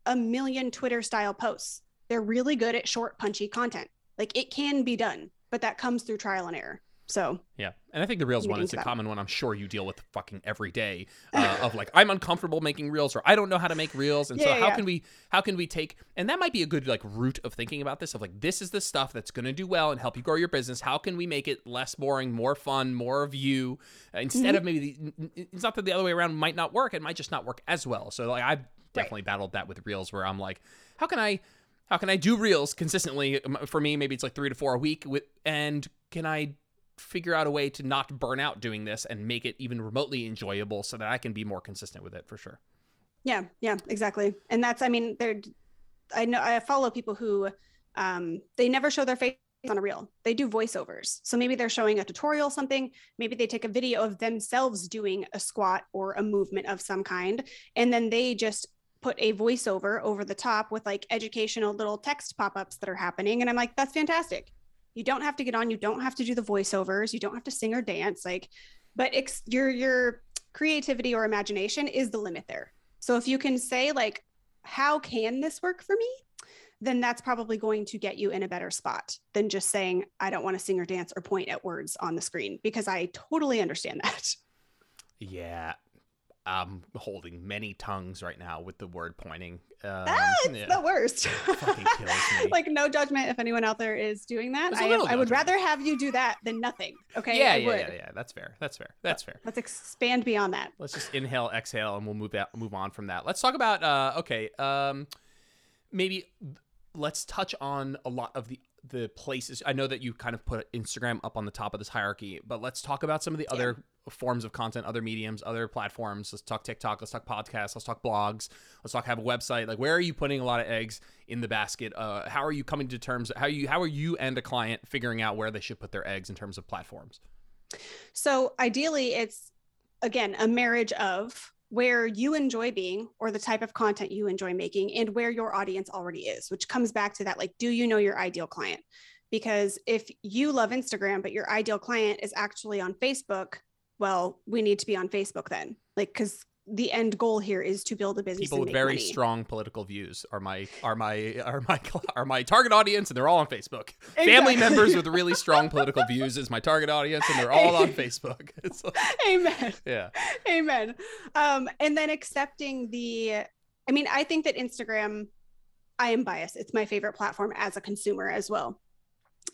a million Twitter style posts. They're really good at short, punchy content. Like it can be done, but that comes through trial and error. So Yeah, and I think the reels one is a common one. I'm sure you deal with fucking every day uh, of like I'm uncomfortable making reels or I don't know how to make reels, and so Yeah, how yeah. can we how can we take and that might be a good like route of thinking about this of like this is the stuff that's going to do well and help you grow your business. How can we make it less boring, more fun, more of you uh, instead Mm-hmm. of maybe the, it's not that the other way around might not work. It might just not work as well. So like I've definitely battled that with reels where I'm like, how can I how can I do reels consistently? Um, For me, maybe it's like three to four a week. With and can I figure out a way to not burn out doing this and make it even remotely enjoyable so that I can be more consistent with it for sure. Yeah, yeah, exactly. And that's, I mean, they're, I know, I follow people who, um, they never show their face on a reel. They do voiceovers. So maybe they're showing a tutorial, something. Maybe they take a video of themselves doing a squat or a movement of some kind, and then they just put a voiceover over the top with like educational little text pop-ups that are happening. And I'm like, that's fantastic. You don't have to get on. You don't have to do the voiceovers. You don't have to sing or dance. Like, but ex- your your creativity or imagination is the limit there. So if you can say like, how can this work for me? Then that's probably going to get you in a better spot than just saying, I don't want to sing or dance or point at words on the screen because I totally understand that. Yeah. I'm holding many tongues right now with the word pointing. Um, ah, it's yeah. the worst. Fucking kills me. like no judgment if anyone out there is doing that. I, I would rather have you do that than nothing. Okay. yeah, I yeah, would. yeah, yeah. That's fair. That's fair. That's fair. Let's expand beyond that. Let's just inhale, exhale, and we'll move that move on from that. Let's talk about uh okay, um maybe let's touch on a lot of the the places. I know that you kind of put Instagram up on the top of this hierarchy, but let's talk about some of the other forms of content, other mediums, other platforms. Let's talk TikTok, let's talk podcasts, let's talk blogs, let's talk have a website. Like where are you putting a lot of eggs in the basket? Uh how are you coming to terms how you how are you and a client figuring out where they should put their eggs in terms of platforms? So ideally, it's again a marriage of where you enjoy being or the type of content you enjoy making and where your audience already is, which comes back to that like, do you know your ideal client? Because if you love Instagram, but your ideal client is actually on Facebook, well, we need to be on Facebook then. Like, because the end goal here is to build a business. people with very money. strong political views are my are my are my are my target audience and they're all on Facebook. Family members with really strong political views is my target audience and they're all on Facebook. Like- Amen. yeah. Amen. Um, and then accepting the, I mean, I think that Instagram, I am biased. It's my favorite platform as a consumer as well.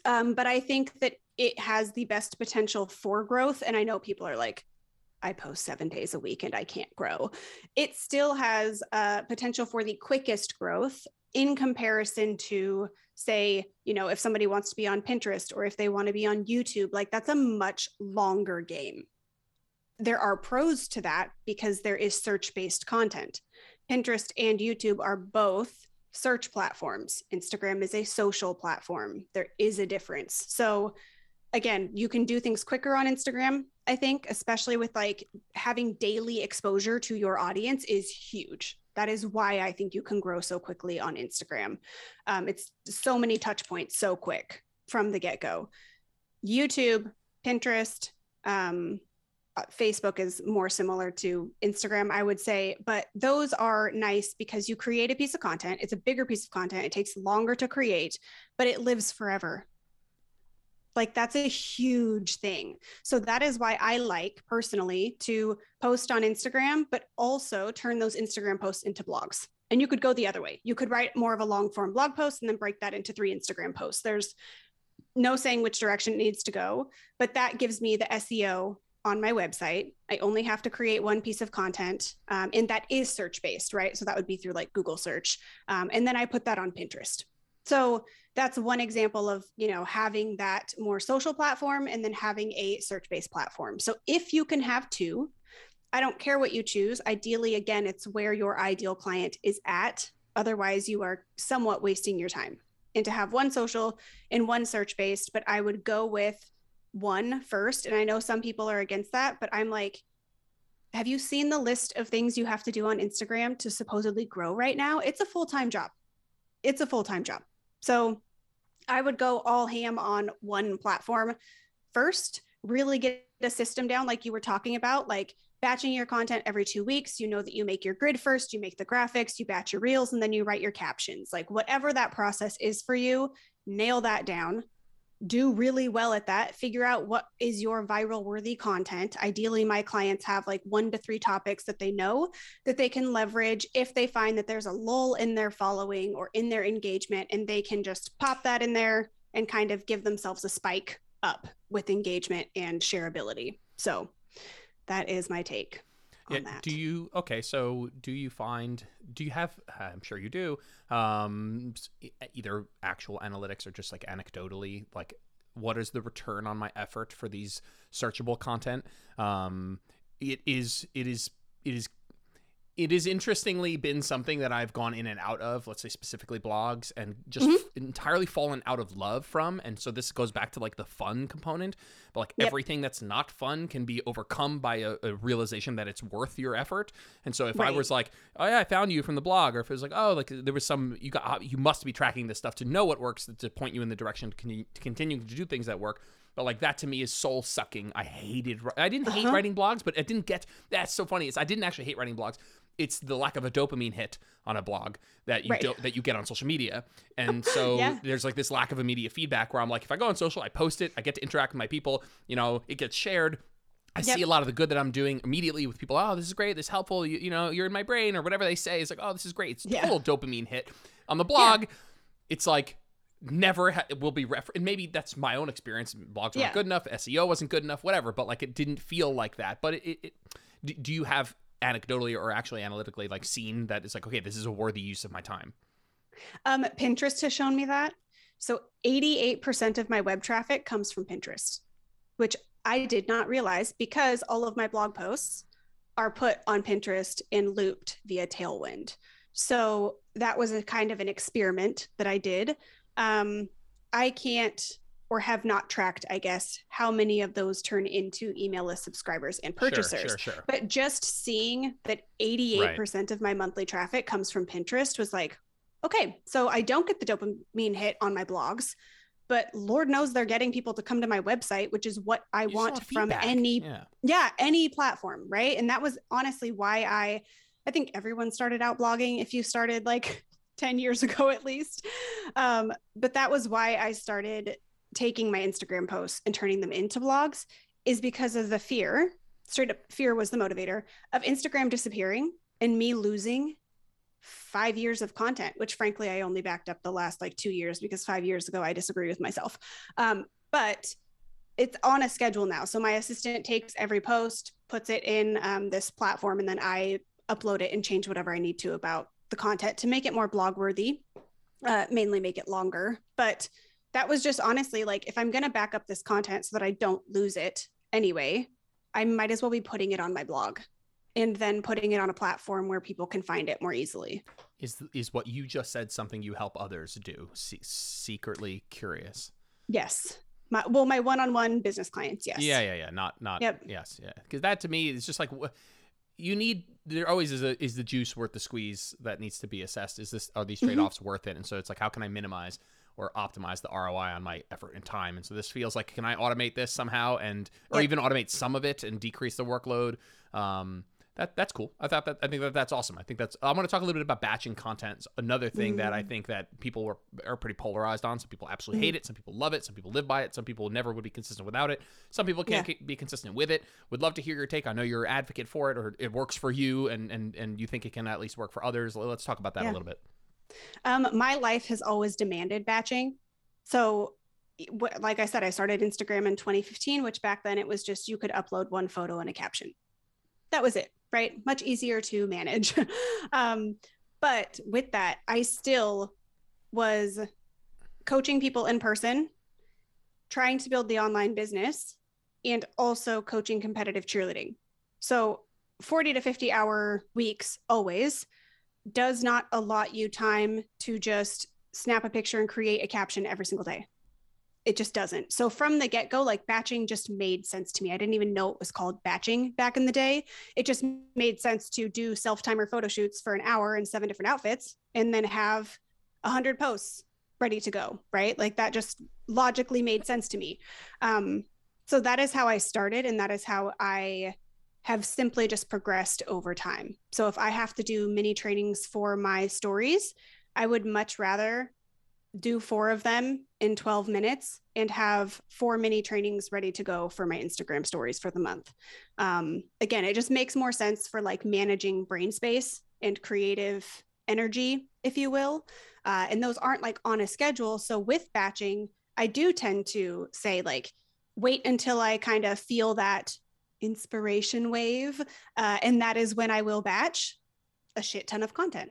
Um, but I think that it has the best potential for growth. And I know people are like, I post seven days a week and I can't grow. It still has uh, potential for the quickest growth in comparison to, say, you know, if somebody wants to be on Pinterest or if they want to be on YouTube, like that's a much longer game there are pros to that because there is search based content. Pinterest and YouTube are both search platforms. Instagram is a social platform. There is a difference. So, again, you can do things quicker on Instagram, I think, especially with like having daily exposure to your audience is huge. That is why I think you can grow so quickly on Instagram. Um, it's so many touch points so quick from the get go. YouTube, Pinterest, um, uh, Facebook is more similar to Instagram, I would say, but those are nice because you create a piece of content. It's a bigger piece of content. It takes longer to create, but it lives forever. Like that's a huge thing. So that is why I like personally to post on Instagram, but also turn those Instagram posts into blogs. And you could go the other way. You could write more of a long form blog post and then break that into three Instagram posts. There's no saying which direction it needs to go, but that gives me the SEO on my website. I only have to create one piece of content, um, and that is search based, right? So that would be through like Google search. Um, and then I put that on Pinterest. So that's one example of, you know, having that more social platform and then having a search-based platform. So if you can have two, I don't care what you choose. Ideally, again, it's where your ideal client is at. Otherwise, you are somewhat wasting your time. And to have one social and one search based, but I would go with one first. And I know some people are against that, but I'm like, have you seen the list of things you have to do on Instagram to supposedly grow right now? It's a full time job. It's a full time job. So I would go all ham on one platform first, really get a system down, like you were talking about, like batching your content every two weeks. You know that you make your grid first, you make the graphics, you batch your reels, and then you write your captions. Like whatever that process is for you, nail that down do really well at that figure out what is your viral worthy content. Ideally my clients have like one to three topics that they know that they can leverage if they find that there's a lull in their following or in their engagement and they can just pop that in there and kind of give themselves a spike up with engagement and shareability. So that is my take yeah, that. Do you okay? So do you find do you have? I'm sure you do. Um, either actual analytics or just like anecdotally, like what is the return on my effort for these searchable content? Um, it is it is it is it has interestingly been something that I've gone in and out of, let's say specifically blogs, and just mm-hmm. f- entirely fallen out of love from. And so this goes back to like the fun component, but like yep. everything that's not fun can be overcome by a, a, realization that it's worth your effort. And so if right. I was like, oh yeah, I found you from the blog, or if it was like, oh, like there was some, you got, you must be tracking this stuff to know what works to point you in the direction to, con- to continue to do things that work but like that to me is soul sucking. I hated. I didn't hate uh-huh. writing blogs, but I didn't get. That's so funny. Is I didn't actually hate writing blogs it's the lack of a dopamine hit on a blog that you right. do, that you get on social media. And so yeah. there's like this lack of immediate feedback where I'm like, if I go on social, I post it, I get to interact with my people, you know, it gets shared. I yep. see a lot of the good that I'm doing immediately with people. Oh, this is great. This is helpful. You, you know, you're in my brain or whatever they say. It's like, oh, this is great. It's yeah. total dopamine hit. On the blog, yeah. it's like never ha- will be refer- and maybe that's my own experience. Blogs weren't good enough. SEO wasn't good enough. Whatever. But like, it didn't feel like that. But it, it, it do you have anecdotally or actually analytically like seen that it's like okay this is a worthy use of my time. Um, pinterest has shown me that. So 88% of my web traffic comes from pinterest which i did not realize because all of my blog posts are put on pinterest and looped via tailwind. So that was a kind of an experiment that i did. Um, i can't or have not tracked, I guess, how many of those turn into email list subscribers and purchasers. Sure, sure, sure. But just seeing that 88% right. of my monthly traffic comes from Pinterest was like, okay, so I don't get the dopamine hit on my blogs, but Lord knows they're getting people to come to my website, which is what I you want from any yeah. yeah, any platform, right? And that was honestly why I I think everyone started out blogging if you started like 10 years ago at least. Um, but that was why I started taking my Instagram posts and turning them into blogs is because of the fear, straight up fear was the motivator of Instagram disappearing and me losing five years of content, which frankly, I only backed up the last like two years because five years ago I disagree with myself. Um, but it's on a schedule now. So my assistant takes every post, puts it in um, this platform, and then I upload it and change whatever I need to about the content to make it more blog worthy, uh, mainly make it longer. But that was just honestly like if I'm going to back up this content so that I don't lose it anyway, I might as well be putting it on my blog and then putting it on a platform where people can find it more easily. Is is what you just said something you help others do? Se- secretly curious. Yes. My, well, my one-on-one business clients, yes. Yeah, yeah, yeah. Not, not. Yep. Yes, yeah. Because that to me is just like you need. There always is a is the juice worth the squeeze that needs to be assessed. Is this are these trade offs mm-hmm. worth it? And so it's like, how can I minimize or optimize the ROI on my effort and time. And so this feels like, can I automate this somehow and, or even automate some of it and decrease the workload? Um, that that's cool. I thought that I think that that's awesome. I think that's I want to talk a little bit about batching content. Another thing mm. that I mm. think that people were are pretty polarized on. Some people absolutely mm. hate it. Some people love it. Some people live by it. Some people never would be consistent without it. Some people can't yeah. be consistent with it. Would love to hear your take. I know you're an advocate for it, or it works for you, and and and you think it can at least work for others. Let's talk about that yeah. a little bit. Um, my life has always demanded batching. So, like I said, I started Instagram in 2015, which back then it was just you could upload one photo and a caption. That was it, right? Much easier to manage. um, but with that, I still was coaching people in person, trying to build the online business, and also coaching competitive cheerleading. So 40 to 50 hour weeks always does not allot you time to just snap a picture and create a caption every single day. It just doesn't. So from the get go, like batching just made sense to me. I didn't even know it was called batching back in the day. It just made sense to do self timer photo shoots for an hour in seven different outfits and then have a hundred posts ready to go. Right. Like that just logically made sense to me. Um, so that is how I started. And that is how I have simply just progressed over time. So if I have to do mini trainings for my stories, I would much rather do four of them in 12 minutes and have four mini trainings ready to go for my Instagram stories for the month. Um, again, it just makes more sense for like managing brain space and creative energy, if you will. Uh, and those aren't like on a schedule. So with batching, I do tend to say, like, wait until I kind of feel that inspiration wave. Uh, and that is when I will batch a shit ton of content.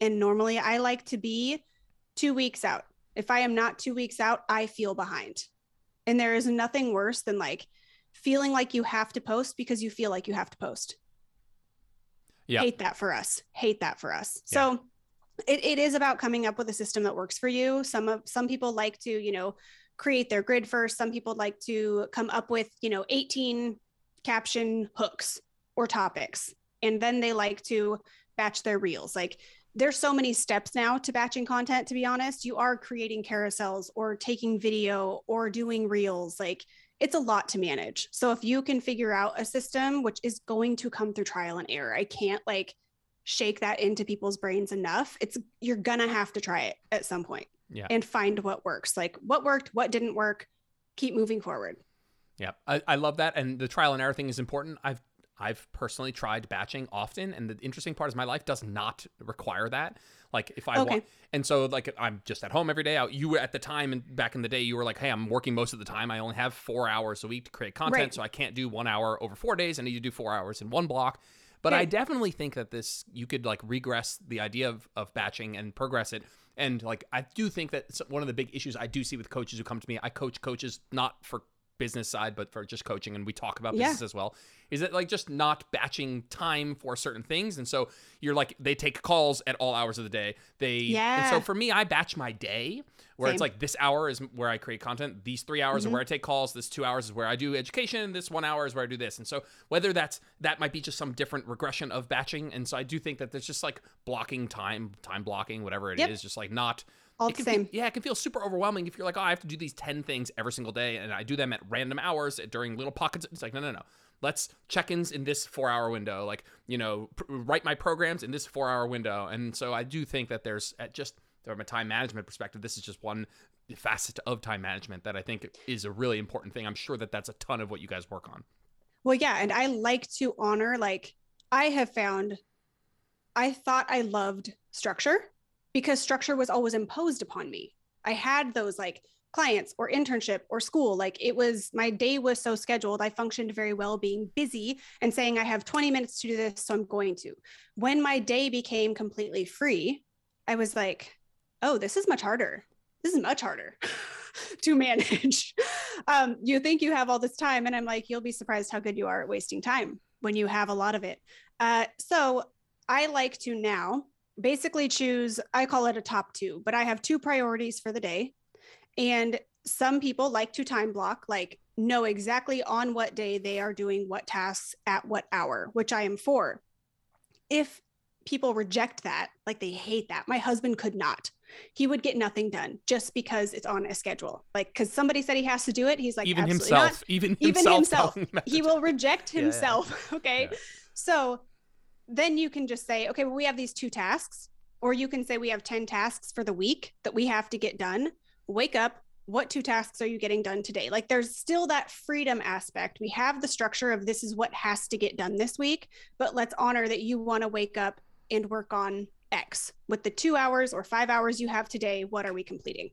And normally I like to be two weeks out. If I am not two weeks out, I feel behind. And there is nothing worse than like feeling like you have to post because you feel like you have to post. Yeah. Hate that for us. Hate that for us. Yeah. So it, it is about coming up with a system that works for you. Some of some people like to, you know, create their grid first. Some people like to come up with, you know, 18 caption hooks or topics. And then they like to batch their reels. Like there's so many steps now to batching content, to be honest. You are creating carousels or taking video or doing reels. Like it's a lot to manage. So if you can figure out a system, which is going to come through trial and error, I can't like shake that into people's brains enough. It's you're gonna have to try it at some point Yeah. and find what works. Like what worked, what didn't work, keep moving forward. Yeah, I, I love that, and the trial and error thing is important. I've I've personally tried batching often, and the interesting part is my life does not require that. Like if I Okay. want, and so like I'm just at home every day. I, you were at the time and back in the day, you were like, hey, I'm working most of the time. I only have four hours a week to create content, Right. so I can't do one hour over four days. I need to do four hours in one block. But I definitely think that this you could like regress the idea of, of batching and progress it. And like I do think that one of the big issues I do see with coaches who come to me, I coach coaches not for business side, but for just coaching, and we talk about Yeah. business as well. Is that like just not batching time for certain things, and so you're like they take calls at all hours of the day. They and so for me, I batch my day where it's like this hour is where I create content. These three hours Mm-hmm. are where I take calls. This two hours is where I do education. This one hour is where I do this. And so whether that's that might be just some different regression of batching. And so I do think that there's just like blocking time, time blocking, whatever it is, Yep. just like not All the can feel- same. yeah, it can feel super overwhelming if you're like, oh, I have to do these 10 things every single day and I do them at random hours during little pockets. It's like, no, no, no. Let's check ins in this four hour window. Like, you know, pr- write my programs in this four hour window. And so I do think that there's at just from a time management perspective, this is just one facet of time management that I think is a really important thing. I'm sure that that's a ton of what you guys work on. Well, yeah. And I like to honor, like, I have found I thought I loved structure because structure was always imposed upon me. I had those like clients or internship or school. Like it was, my day was so scheduled. I functioned very well being busy and saying, I have 20 minutes to do this. So I'm going to. When my day became completely free, I was like, oh, this is much harder. This is much harder to manage. Um, you think you have all this time, and I'm like, you'll be surprised how good you are at wasting time when you have a lot of it. Uh, so I like to now basically choose, I call it a top two, but I have two priorities for the day. And some people like to time block, like know exactly on what day they are doing what tasks at what hour, which I am for. If people reject that, like they hate that, my husband could not. He would get nothing done just because it's on a schedule. Like, because somebody said he has to do it. He's like, even absolutely not himself, even even himself, himself. he will reject Yeah, yeah. himself. Okay. Yeah. So then you can just say, okay, well, we have these two tasks, or you can say we have 10 tasks for the week that we have to get done. Wake up. What two tasks are you getting done today? Like there's still that freedom aspect. We have the structure of this is what has to get done this week, but let's honor that you want to wake up and work on X with the two hours or five hours you have today. What are we completing?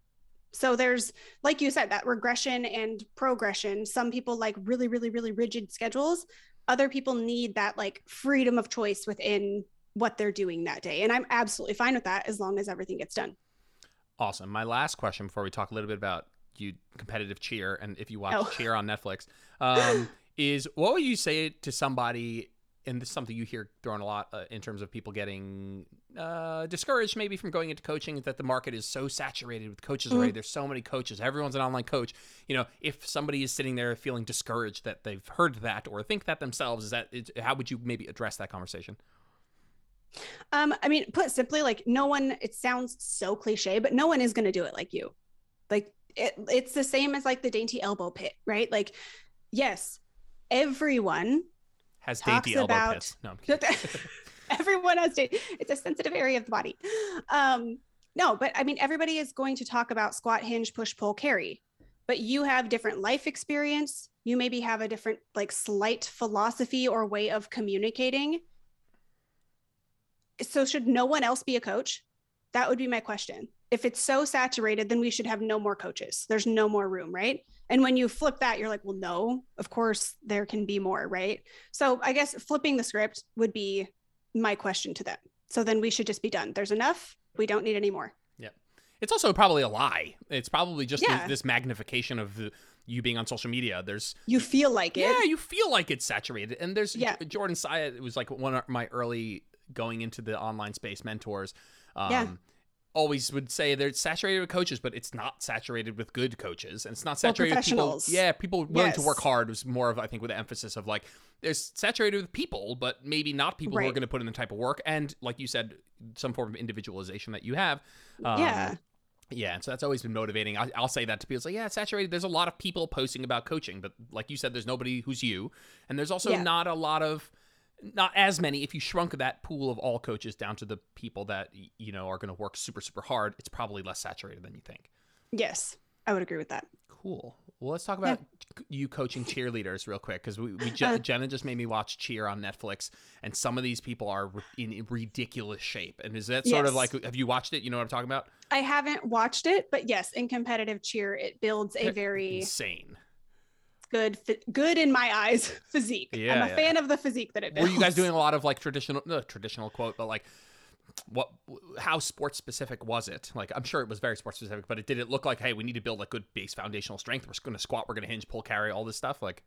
So there's, like you said, that regression and progression. Some people like really, really, really rigid schedules. Other people need that like freedom of choice within what they're doing that day. And I'm absolutely fine with that as long as everything gets done. Awesome. My last question before we talk a little bit about you competitive cheer and if you watch Oh. cheer on Netflix um, is what would you say to somebody and this is something you hear thrown a lot uh, in terms of people getting uh, discouraged maybe from going into coaching that the market is so saturated with coaches already there's so many coaches everyone's an online coach you know if somebody is sitting there feeling discouraged that they've heard that or think that themselves is that how would you maybe address that conversation Um, I mean, put simply, like no one. It sounds so cliche, but no one is going to do it like you. Like it, it's the same as like the dainty elbow pit, right? Like, yes, everyone, has Talks dainty elbow about- pits no everyone has da- It's a sensitive area of the body. Um, no, but I mean, everybody is going to talk about squat, hinge, push, pull, carry. But you have different life experience. You maybe have a different, like, slight philosophy or way of communicating. So, should no one else be a coach? That would be my question. If it's so saturated, then we should have no more coaches. There's no more room, right? And when you flip that, you're like, well, no, of course there can be more, right? So, I guess flipping the script would be my question to them. So then we should just be done. There's enough. We don't need any more. Yeah. It's also probably a lie. It's probably just Yeah. this, this magnification of the, you being on social media. There's You feel like it. yeah, you feel like it's saturated, and there's Yeah. Jordan Syatt was like one of my early going into the online space mentors. Um, Yeah. Always would say they're saturated with coaches, but it's not saturated with good coaches, and it's not saturated with people. Yeah, people willing to work hard was more of I think with the emphasis of like there's saturated with people, but maybe not people who are going to put in the type of work, and like you said, some form of individualization that you have. Um, yeah. yeah, so that's always been motivating. I, I'll say that to people. It's like, yeah, it's saturated. There's a lot of people posting about coaching, but like you said, there's nobody who's you, and there's also Yeah. not a lot of, not as many. If you shrunk that pool of all coaches down to the people that you know are going to work super super hard, it's probably less saturated than you think. Yes. I would agree with that. Cool. Well, let's talk about c- you coaching cheerleaders real quick because we, we Uh. Jenna just made me watch Cheer on Netflix, and some of these people are in ridiculous shape. And is that sort of like, have you watched it? You know what I'm talking about? I haven't watched it, but yes, in competitive cheer, it builds a They're very Insane. Good, good in my eyes physique. I'm a yeah. fan of the physique that it Were you guys doing a lot of like traditional, no traditional quote, but like what, how sports specific was it? Like, I'm sure it was very sports specific, but it did it look like, hey, we need to build a good base foundational strength. We're going to squat, we're going to hinge, pull, carry, all this stuff. Like,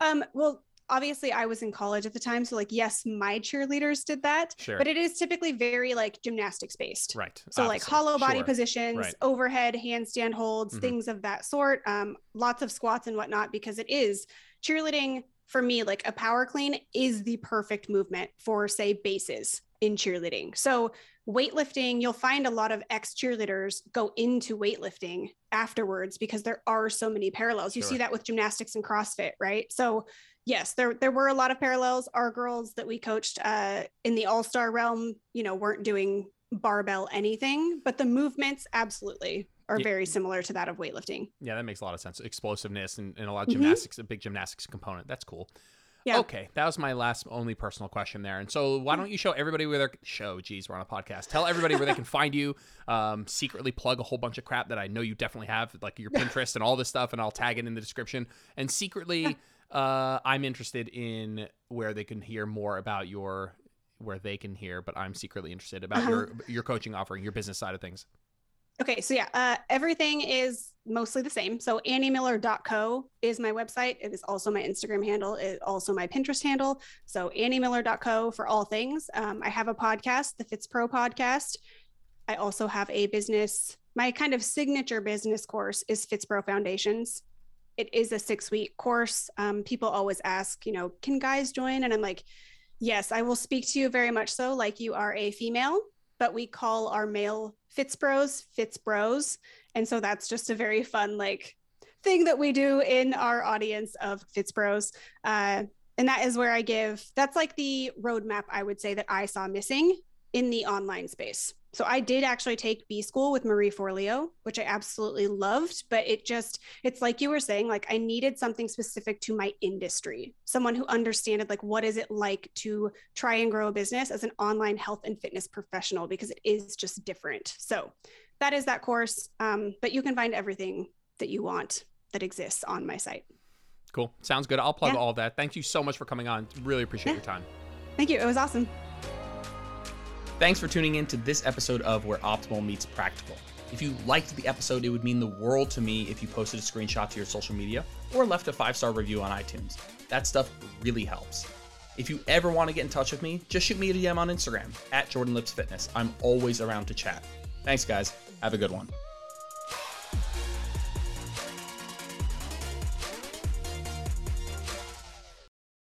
Um, well, obviously I was in college at the time, so like yes, my cheerleaders did that, Sure. but it is typically very like gymnastics based. right. So like hollow body Sure. positions, Right. overhead handstand holds, Mhm. things of that sort. Um, lots of squats and whatnot because it is cheerleading for me. Like a power clean is the perfect movement for say bases in cheerleading. So weightlifting, you'll find a lot of ex cheerleaders go into weightlifting afterwards because there are so many parallels. You Sure. see that with gymnastics and CrossFit, right? So yes, there there were a lot of parallels. Our girls that we coached uh, in the All Star realm, you know, weren't doing barbell anything, but the movements absolutely are Yeah. very similar to that of weightlifting. Yeah, that makes a lot of sense. Explosiveness and, and a lot of Mhm. gymnastics, a big gymnastics component. That's cool. Yeah. Okay, that was my last only personal question there. And so, why don't you show everybody where they show? Geez, we're on a podcast. Tell everybody where they can find you. Um, secretly plug a whole bunch of crap that I know you definitely have, like your Pinterest and all this stuff, and I'll tag it in the description. And secretly, uh, I'm interested in where they can hear more about your where they can hear, but I'm secretly interested about Uh-huh. your your coaching offering, your business side of things. Okay, so yeah, uh, everything is mostly the same. So anniemiller.co is my website. It is also my Instagram handle. It also my Pinterest handle. So anniemiller.co for all things. Um, I have a podcast, the Fits Pro podcast. I also have a business. My kind of signature business course is Fits Pro Foundations. It is a six week course. Um, people always ask, you know, can guys join? And I'm like, yes, I will speak to you very much so, like you are a female, but we call our male Fits Bros Fits Bros. And so that's just a very fun, like, thing that we do in our audience of Fits Bros. Uh, and that is where I give, that's like the roadmap I would say that I saw missing in the online space. So I did actually take B school with Marie Forleo, which I absolutely loved, but it just it's like you were saying like I needed something specific to my industry. Someone who understood like what is it like to try and grow a business as an online health and fitness professional because it is just different. So that is that course, um, but you can find everything that you want that exists on my site. Cool. Sounds good. I'll plug Yeah. all that. Thank you so much for coming on. Really appreciate Yeah. your time. Thank you. It was awesome. Thanks for tuning in to this episode of Where Optimal Meets Practical. If you liked the episode, it would mean the world to me if you posted a screenshot to your social media or left a five star review on iTunes. That stuff really helps. If you ever want to get in touch with me, just shoot me a DM on Instagram at Jordan Lips Fitness. I'm always around to chat. Thanks, guys. Have a good one.